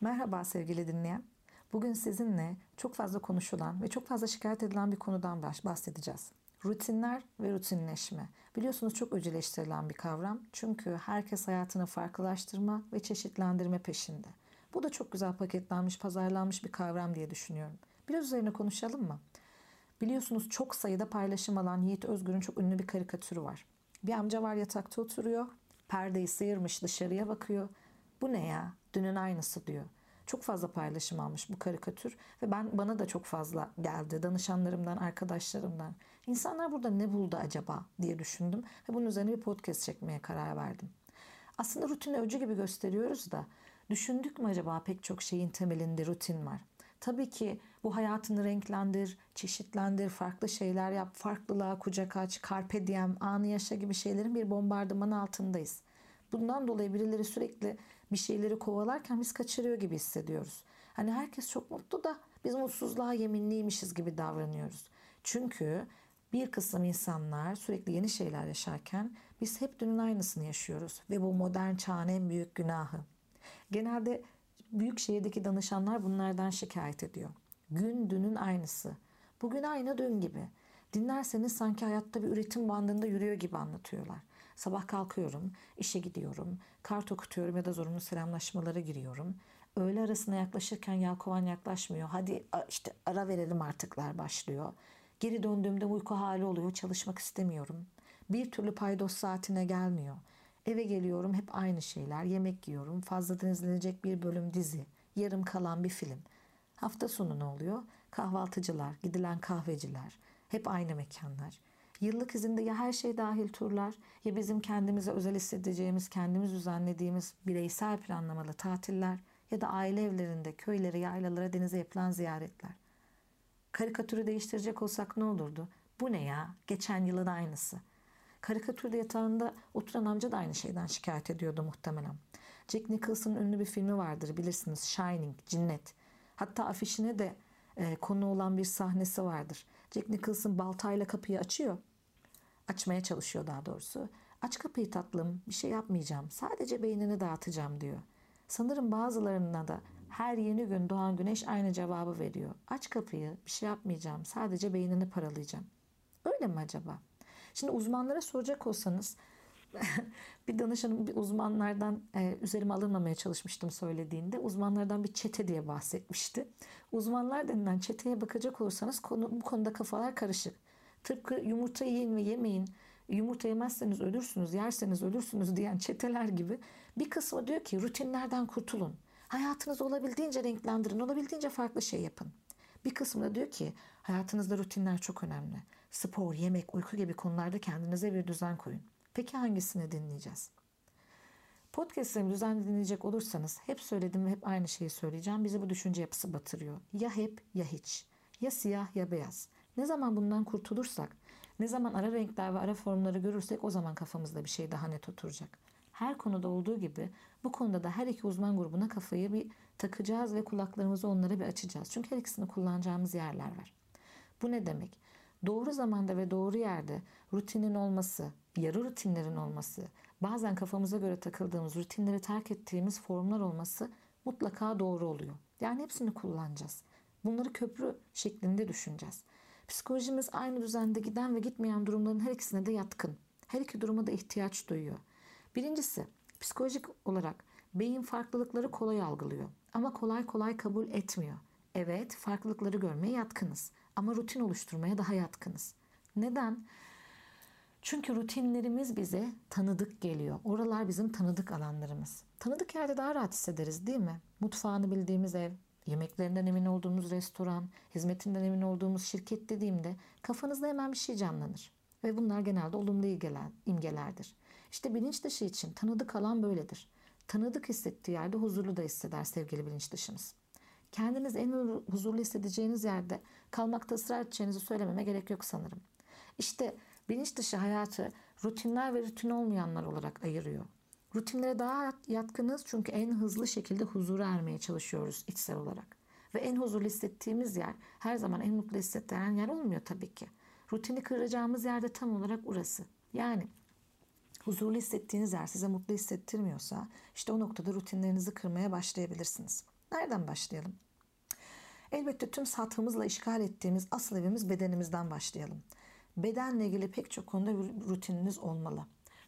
Merhaba sevgili dinleyen. Bugün sizinle çok fazla konuşulan ve çok fazla şikayet edilen bir konudan bahsedeceğiz. Rutinler ve rutinleşme. Biliyorsunuz çok öceleştirilen bir kavram. Çünkü herkes hayatını farklılaştırma ve çeşitlendirme peşinde. Bu da çok güzel paketlenmiş, pazarlanmış bir kavram diye düşünüyorum. Biraz üzerine konuşalım mı? Biliyorsunuz çok sayıda paylaşım alan Yiğit Özgür'ün çok ünlü bir karikatürü var. Bir amca var yatakta oturuyor. Perdeyi sıyırmış dışarıya bakıyor. Bu ne ya? Dünün aynısı diyor. Çok fazla paylaşım almış bu karikatür ve ben bana da çok fazla geldi danışanlarımdan, arkadaşlarımdan. İnsanlar burada ne buldu acaba diye düşündüm ve bunun üzerine bir podcast çekmeye karar verdim. Aslında rutini öcü gibi gösteriyoruz da düşündük mü acaba pek çok şeyin temelinde rutin var. Tabii ki bu hayatını renklendir, çeşitlendir, farklı şeyler yap, farklılığa kucak aç, carpe diem, anı yaşa gibi şeylerin bir bombardıman altındayız. Bundan dolayı birileri sürekli bir şeyleri kovalarken biz kaçırıyor gibi hissediyoruz. Hani herkes çok mutlu da biz mutsuzluğa yeminliymişiz gibi davranıyoruz. Çünkü bir kısım insanlar sürekli yeni şeyler yaşarken biz hep dünün aynısını yaşıyoruz ve bu modern çağın en büyük günahı. Genelde büyük şehirdeki danışanlar bunlardan şikayet ediyor. Gün dünün aynısı. Bugün aynı dün gibi. Dinlerseniz sanki hayatta bir üretim bandında yürüyor gibi anlatıyorlar. Sabah kalkıyorum, işe gidiyorum, kart okutuyorum ya da zorunlu selamlaşmalara giriyorum. Öğle arasına yaklaşırken yalkovan yaklaşmıyor. Hadi işte ara verelim artıklar başlıyor. Geri döndüğümde uyku hali oluyor, çalışmak istemiyorum. Bir türlü paydos saatine gelmiyor. Eve geliyorum hep aynı şeyler. Yemek yiyorum. Fazladan izlenecek bir bölüm dizi. Yarım kalan bir film. Hafta sonu ne oluyor? Kahvaltıcılar, gidilen kahveciler. Hep aynı mekanlar. Yıllık izinde ya her şey dahil turlar ya bizim kendimize özel hissedeceğimiz, kendimiz düzenlediğimiz bireysel planlamalı tatiller ya da aile evlerinde köylere, yaylalara, denize yapılan ziyaretler. Karikatürü değiştirecek olsak ne olurdu? Bu ne ya? Geçen yılın aynısı. Karikatürde yatağında oturan amca da aynı şeyden şikayet ediyordu muhtemelen. Jack Nicholson'ın ünlü bir filmi vardır bilirsiniz Shining, Cinnet. Hatta afişine de e, konu olan bir sahnesi vardır. Jack Nicholson baltayla kapıyı açıyor. Açmaya çalışıyor daha doğrusu. Aç kapıyı tatlım bir şey yapmayacağım sadece beynini dağıtacağım diyor. Sanırım bazılarına da her yeni gün doğan güneş aynı cevabı veriyor. Aç kapıyı bir şey yapmayacağım sadece beynini paralayacağım. Öyle mi acaba? Şimdi uzmanlara soracak olsanız bir danışanım bir uzmanlardan e, üzerime alınmamaya çalışmıştım söylediğinde. Uzmanlardan bir çete diye bahsetmişti. Uzmanlar denilen çeteye bakacak olursanız konu, bu konuda kafalar karışık. Tıpkı yumurta yiyin ve yemeyin, yumurta yemezseniz ölürsünüz, yerseniz ölürsünüz diyen çeteler gibi bir kısmı diyor ki rutinlerden kurtulun. Hayatınızı olabildiğince renklendirin, olabildiğince farklı şey yapın. Bir kısmı da diyor ki hayatınızda rutinler çok önemli. Spor, yemek, uyku gibi konularda kendinize bir düzen koyun. Peki hangisini dinleyeceğiz? Podcast'larımı düzenli dinleyecek olursanız hep söyledim ve hep aynı şeyi söyleyeceğim. Bizi bu düşünce yapısı batırıyor. Ya hep ya hiç. Ya siyah ya beyaz. Ne zaman bundan kurtulursak, ne zaman ara renkler ve ara formları görürsek o zaman kafamızda bir şey daha net oturacak. Her konuda olduğu gibi bu konuda da her iki uzman grubuna kafayı bir takacağız ve kulaklarımızı onlara bir açacağız. Çünkü her ikisini kullanacağımız yerler var. Bu ne demek? Doğru zamanda ve doğru yerde rutinin olması, yarı rutinlerin olması, bazen kafamıza göre takıldığımız rutinleri terk ettiğimiz formlar olması mutlaka doğru oluyor. Yani hepsini kullanacağız. Bunları köprü şeklinde düşüneceğiz. Psikolojimiz aynı düzende giden ve gitmeyen durumların her ikisine de yatkın. Her iki duruma da ihtiyaç duyuyor. Birincisi, psikolojik olarak beyin farklılıkları kolay algılıyor ama kolay kolay kabul etmiyor. Evet, farklılıkları görmeye yatkınız ama rutin oluşturmaya daha yatkınız. Neden? Çünkü rutinlerimiz bize tanıdık geliyor. Oralar bizim tanıdık alanlarımız. Tanıdık yerde daha rahat hissederiz değil mi? Mutfağını bildiğimiz ev, yemeklerinden emin olduğumuz restoran, hizmetinden emin olduğumuz şirket dediğimde kafanızda hemen bir şey canlanır. Ve bunlar genelde olumlu imgelerdir. İşte bilinç dışı için tanıdık alan böyledir. Tanıdık hissettiği yerde huzurlu da hisseder sevgili bilinç dışınız. Kendiniz en huzurlu hissedeceğiniz yerde kalmakta ısrar edeceğinizi söylememe gerek yok sanırım. İşte bilinç dışı hayatı rutinler ve rutin olmayanlar olarak ayırıyor. Rutinlere daha yatkınız çünkü en hızlı şekilde huzura ermeye çalışıyoruz içsel olarak. Ve en huzurlu hissettiğimiz yer her zaman en mutlu hissettiren yer olmuyor tabii ki. Rutini kıracağımız yerde tam olarak orası. Yani huzurlu hissettiğiniz yer size mutlu hissettirmiyorsa işte o noktada rutinlerinizi kırmaya başlayabilirsiniz. Nereden başlayalım? Elbette tüm sathımızla işgal ettiğimiz asıl evimiz bedenimizden başlayalım. Bedenle ilgili pek çok konuda rutininiz olmalı.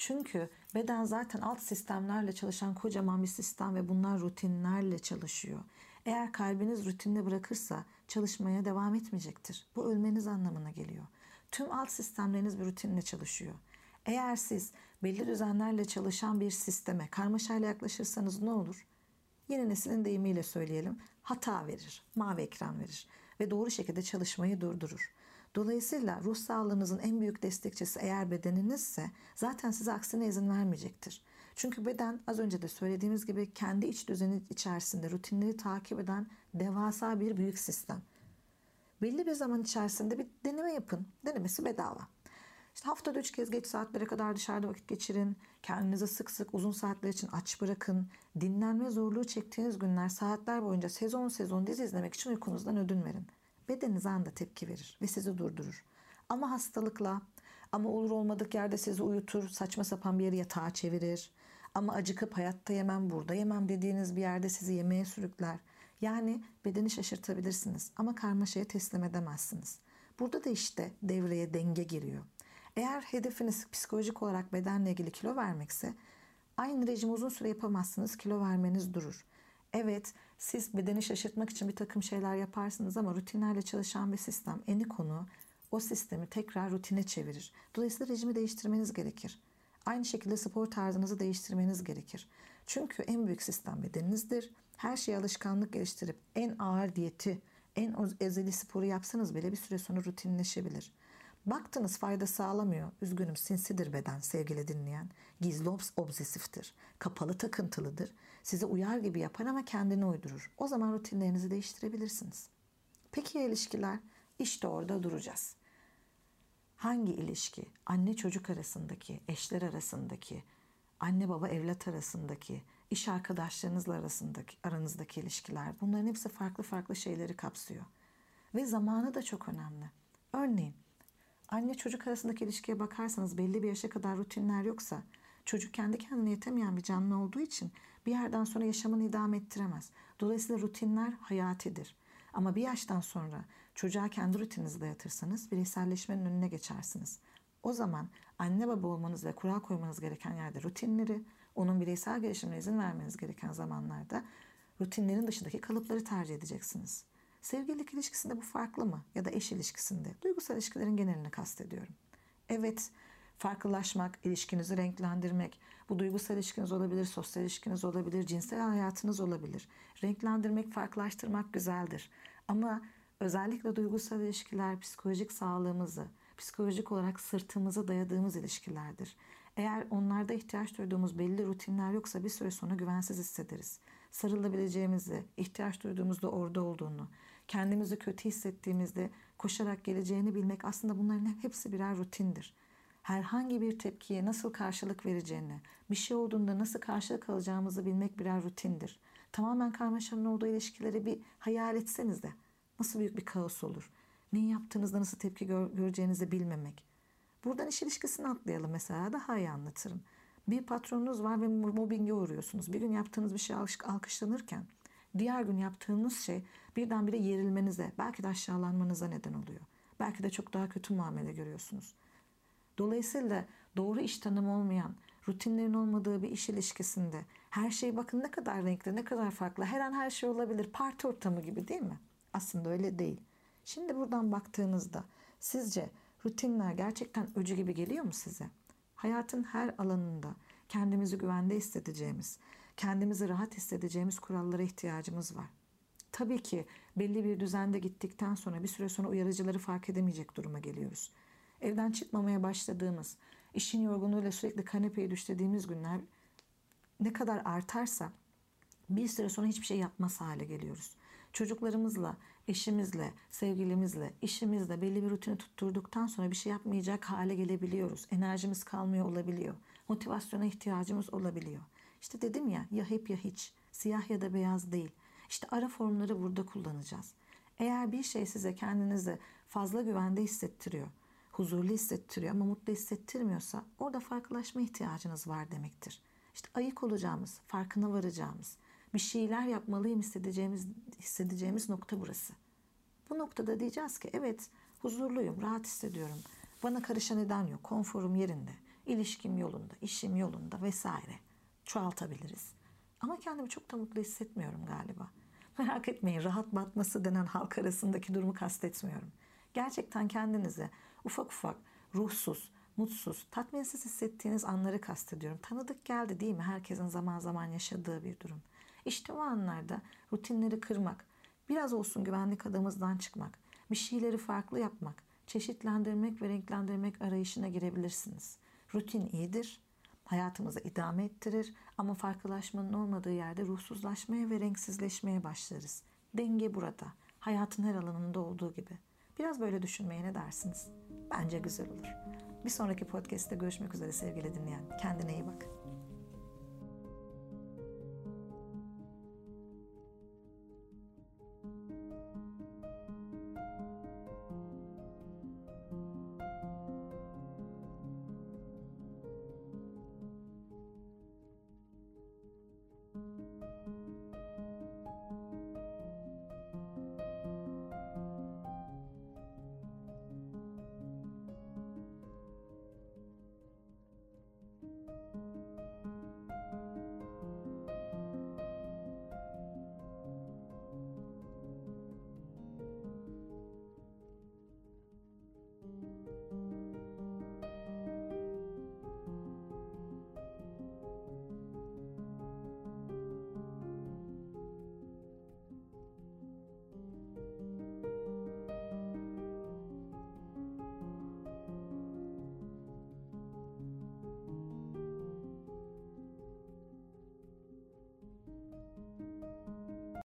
Çünkü beden zaten alt sistemlerle çalışan kocaman bir sistem ve bunlar rutinlerle çalışıyor. Eğer kalbiniz rutinini bırakırsa çalışmaya devam etmeyecektir. Bu ölmeniz anlamına geliyor. Tüm alt sistemleriniz bir rutinle çalışıyor. Eğer siz belli düzenlerle çalışan bir sisteme karmaşayla yaklaşırsanız ne olur? Yeni neslin deyimiyle söyleyelim. Hata verir, mavi ekran verir ve doğru şekilde çalışmayı durdurur. Dolayısıyla ruh sağlığınızın en büyük destekçisi eğer bedeninizse zaten size aksine izin vermeyecektir. Çünkü beden az önce de söylediğimiz gibi kendi iç düzeni içerisinde rutinleri takip eden devasa bir büyük sistem. Belli bir zaman içerisinde bir deneme yapın. Denemesi bedava. İşte haftada üç kez geç saatlere kadar dışarıda vakit geçirin. Kendinizi sık sık uzun saatler için aç bırakın. Dinlenme zorluğu çektiğiniz günler saatler boyunca sezon sezon dizi izlemek için uykunuzdan ödün verin. Bedeniniz anda tepki verir ve sizi durdurur. Ama hastalıkla, ama olur olmadık yerde sizi uyutur, saçma sapan bir yere yatağa çevirir. Ama acıkıp hayatta yemem, burada yemem dediğiniz bir yerde sizi yemeğe sürükler. Yani bedeni şaşırtabilirsiniz ama karmaşaya teslim edemezsiniz. Burada da işte devreye denge giriyor. Eğer hedefiniz psikolojik olarak bedenle ilgili kilo vermekse aynı rejim uzun süre yapamazsınız kilo vermeniz durur. Evet siz bedeni şaşırtmak için bir takım şeyler yaparsınız ama rutinlerle çalışan bir sistem eni konu o sistemi tekrar rutine çevirir. Dolayısıyla rejimi değiştirmeniz gerekir. Aynı şekilde spor tarzınızı değiştirmeniz gerekir. Çünkü en büyük sistem bedeninizdir. Her şeye alışkanlık geliştirip en ağır diyeti, en ezeli sporu yapsanız bile bir süre sonra rutinleşebilir. Baktınız fayda sağlamıyor. Üzgünüm sinsidir beden sevgili dinleyen. Gizli obsesiftir. Kapalı takıntılıdır. Size uyar gibi yapar ama kendini uydurur. O zaman rutinlerinizi değiştirebilirsiniz. Peki ya ilişkiler? İşte orada duracağız. Hangi ilişki? Anne çocuk arasındaki, eşler arasındaki, anne baba evlat arasındaki, iş arkadaşlarınızla arasındaki, aranızdaki ilişkiler. Bunların hepsi farklı farklı şeyleri kapsıyor. Ve zamanı da çok önemli. Örneğin anne çocuk arasındaki ilişkiye bakarsanız belli bir yaşa kadar rutinler yoksa çocuk kendi kendine yetemeyen bir canlı olduğu için bir yerden sonra yaşamını idame ettiremez. Dolayısıyla rutinler hayatidir. Ama bir yaştan sonra çocuğa kendi rutininizi dayatırsanız bireyselleşmenin önüne geçersiniz. O zaman anne baba olmanız ve kural koymanız gereken yerde rutinleri, onun bireysel gelişimine izin vermeniz gereken zamanlarda rutinlerin dışındaki kalıpları tercih edeceksiniz. Sevgililik ilişkisinde bu farklı mı? Ya da eş ilişkisinde? Duygusal ilişkilerin genelini kastediyorum. Evet, farklılaşmak, ilişkinizi renklendirmek, bu duygusal ilişkiniz olabilir, sosyal ilişkiniz olabilir, cinsel hayatınız olabilir. Renklendirmek, farklılaştırmak güzeldir. Ama özellikle duygusal ilişkiler psikolojik sağlığımızı, psikolojik olarak sırtımızı dayadığımız ilişkilerdir. Eğer onlarda ihtiyaç duyduğumuz belli rutinler yoksa bir süre sonra güvensiz hissederiz. Sarılabileceğimizi, ihtiyaç duyduğumuzda orada olduğunu, kendimizi kötü hissettiğimizde koşarak geleceğini bilmek aslında bunların hepsi birer rutindir. Herhangi bir tepkiye nasıl karşılık vereceğini, bir şey olduğunda nasıl karşılık alacağımızı bilmek birer rutindir. Tamamen karmaşanın olduğu ilişkileri bir hayal etseniz de nasıl büyük bir kaos olur. Neyi yaptığınızda nasıl tepki gör, göreceğinizi bilmemek. Buradan iş ilişkisini atlayalım mesela daha iyi anlatırım. Bir patronunuz var ve mobbinge uğruyorsunuz. Bir gün yaptığınız bir şey alkışlanırken diğer gün yaptığınız şey birdenbire yerilmenize, belki de aşağılanmanıza neden oluyor. Belki de çok daha kötü muamele görüyorsunuz. Dolayısıyla doğru iş tanımı olmayan, rutinlerin olmadığı bir iş ilişkisinde her şey bakın ne kadar renkli, ne kadar farklı. Her an her şey olabilir. Parti ortamı gibi değil mi? Aslında öyle değil. Şimdi buradan baktığınızda sizce rutinler gerçekten öcü gibi geliyor mu size? Hayatın her alanında kendimizi güvende hissedeceğimiz, kendimizi rahat hissedeceğimiz kurallara ihtiyacımız var. Tabii ki belli bir düzende gittikten sonra bir süre sonra uyarıcıları fark edemeyecek duruma geliyoruz. Evden çıkmamaya başladığımız, işin yorgunluğuyla sürekli kanepeye düşlediğimiz günler ne kadar artarsa bir süre sonra hiçbir şey yapmaz hale geliyoruz. Çocuklarımızla, eşimizle, sevgilimizle, işimizle belli bir rutini tutturduktan sonra bir şey yapmayacak hale gelebiliyoruz. Enerjimiz kalmıyor olabiliyor. Motivasyona ihtiyacımız olabiliyor. İşte dedim ya ya hep ya hiç. Siyah ya da beyaz değil. İşte ara formları burada kullanacağız. Eğer bir şey size kendinizi fazla güvende hissettiriyor, huzurlu hissettiriyor ama mutlu hissettirmiyorsa orada farklılaşma ihtiyacınız var demektir. İşte ayık olacağımız, farkına varacağımız, Bir şeyler yapmalıyım hissedeceğimiz, hissedeceğimiz nokta burası. Bu noktada diyeceğiz ki evet huzurluyum, rahat hissediyorum. Bana karışan neden yok, konforum yerinde, ilişkim yolunda, işim yolunda vesaire. Çoğaltabiliriz. Ama kendimi çok da mutlu hissetmiyorum galiba. Merak etmeyin rahat batması denen halk arasındaki durumu kastetmiyorum. Gerçekten kendinize ufak ufak ruhsuz, mutsuz, tatminsiz hissettiğiniz anları kastediyorum. Tanıdık geldi değil mi? Herkesin zaman zaman yaşadığı bir durum. İşte o anlarda rutinleri kırmak, biraz olsun güvenlik adamızdan çıkmak, bir şeyleri farklı yapmak, çeşitlendirmek ve renklendirmek arayışına girebilirsiniz. Rutin iyidir, hayatımızı idame ettirir ama farklılaşmanın olmadığı yerde ruhsuzlaşmaya ve renksizleşmeye başlarız. Denge burada. Hayatın her alanında olduğu gibi. Biraz böyle düşünmeye ne dersiniz? Bence güzel olur. Bir sonraki podcast'te görüşmek üzere sevgili dinleyen. Kendine iyi bak.